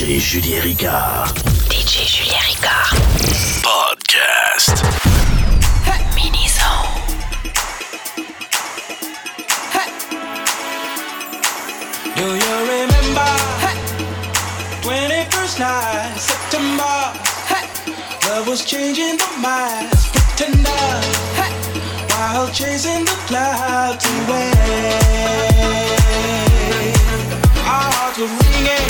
DJ Julien Ricard. DJ Julien Ricard. Podcast. Hey. Do you remember hey. 21st night, September? Love was changing the minds, pretender. While chasing the clouds away, our hearts were ringing.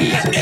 yeah.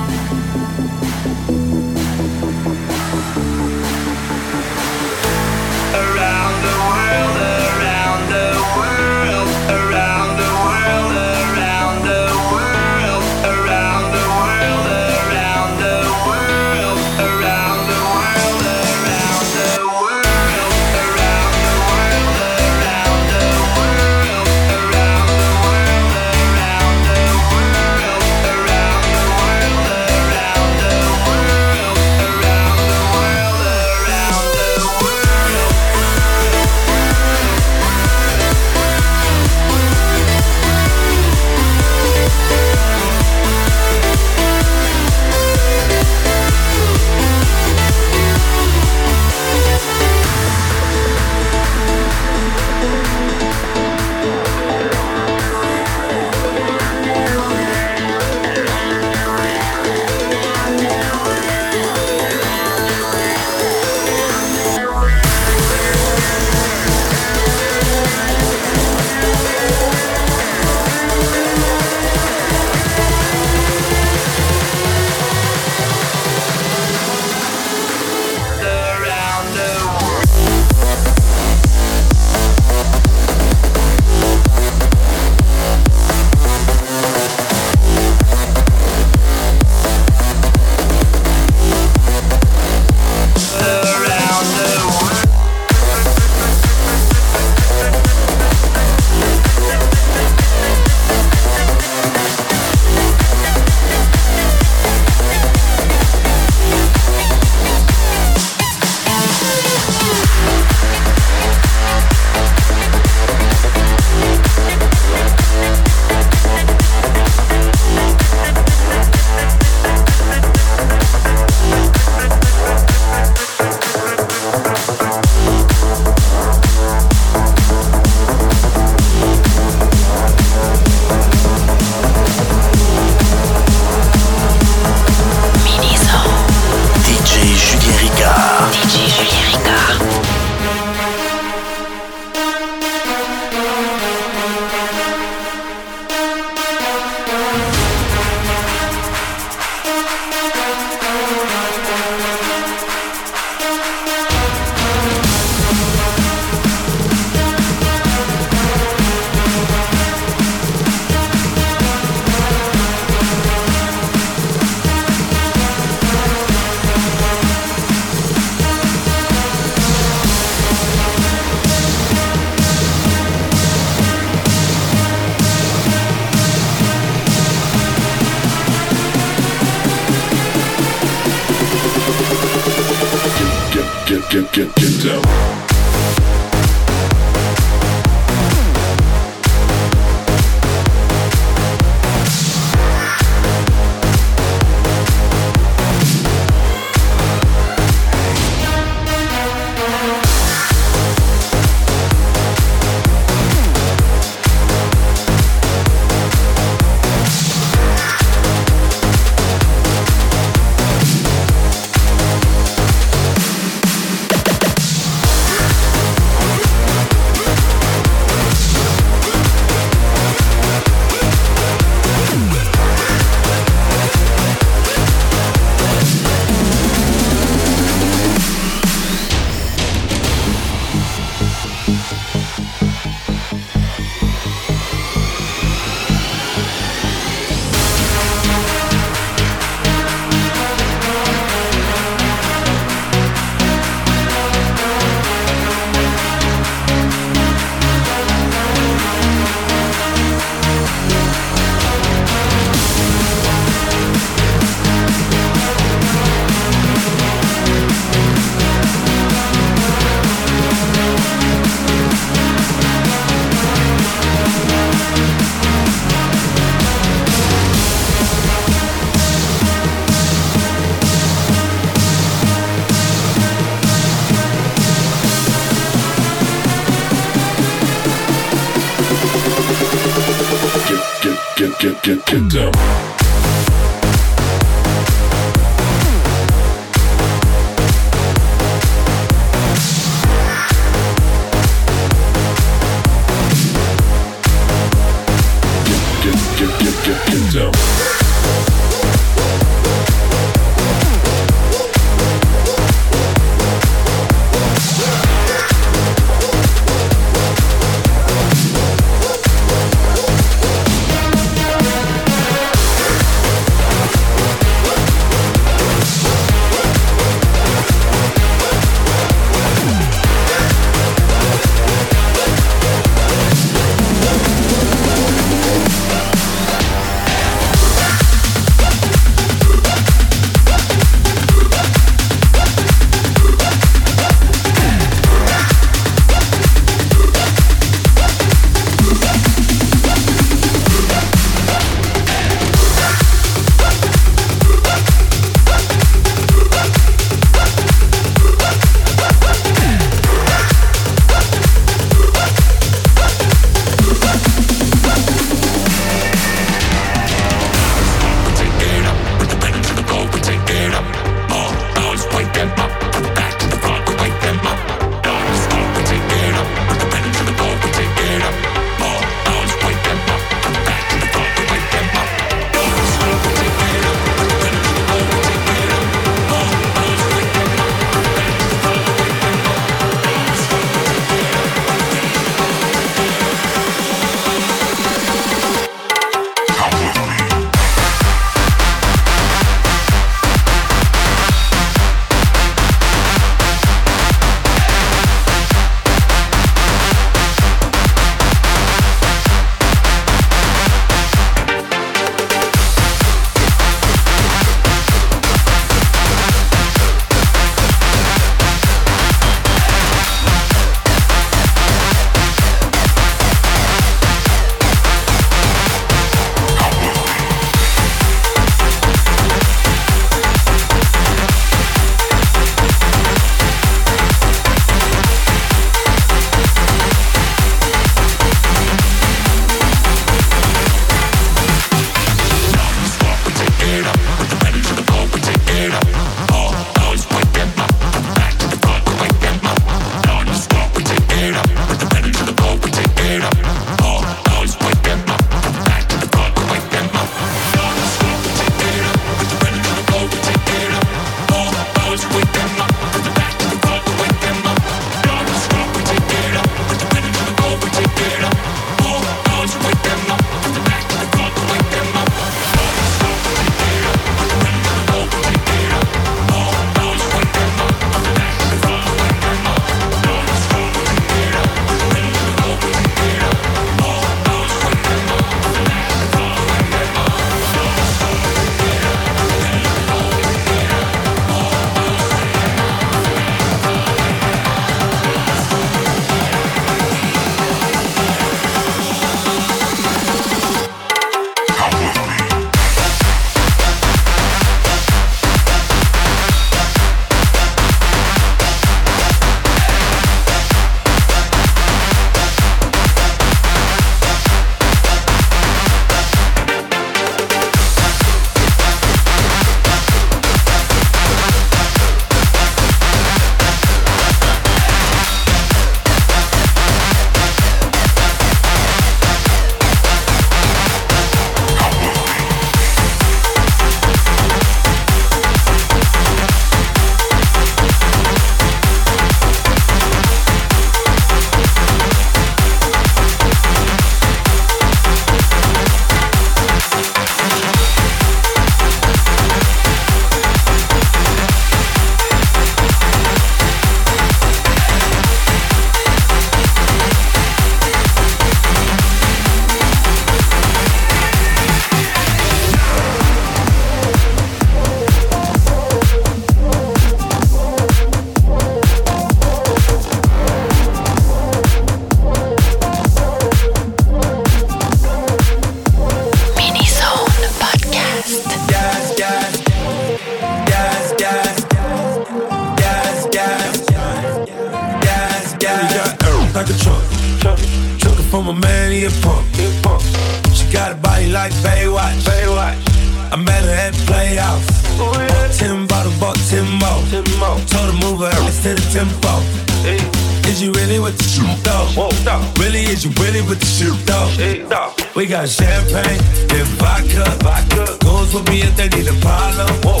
We got champagne and vodka. vodka. Goes with me if they need a problem. Whoa.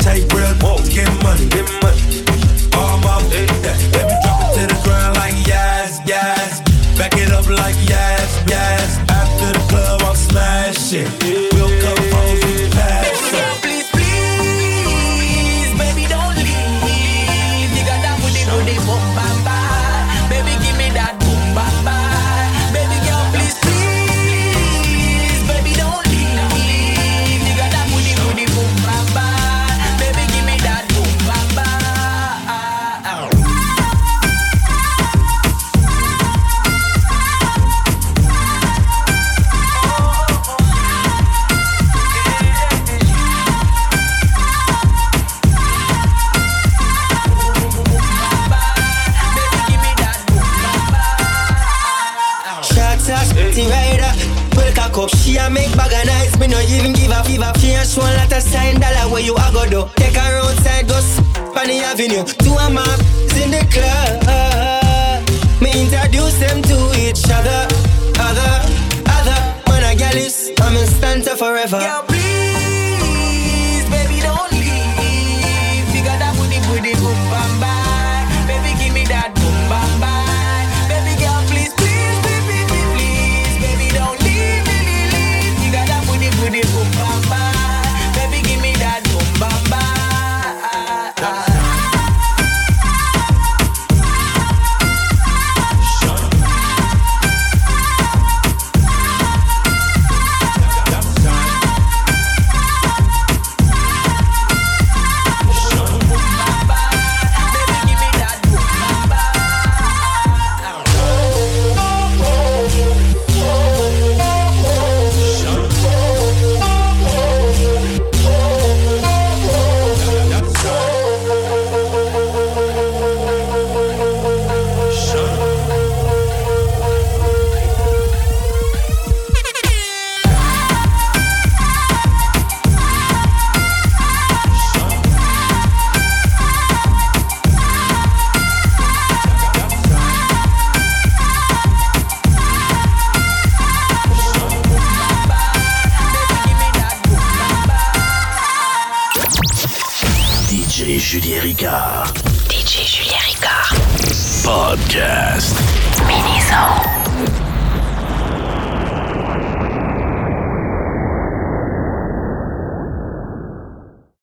Take real, whoa. get money, get money. All my, yeah. let me drop it to the ground like yes, yes. Back it up like yes, yes. After the club, I'm smashing. Up, she a make bag of nice. Me no even give a fever. She a show a lot of sign dollar where you a go do. Take her outside, go on the avenue. Two of my in the club. Me introduce them to each other. Other, other. Man, a gal is, I'm in stanza forever.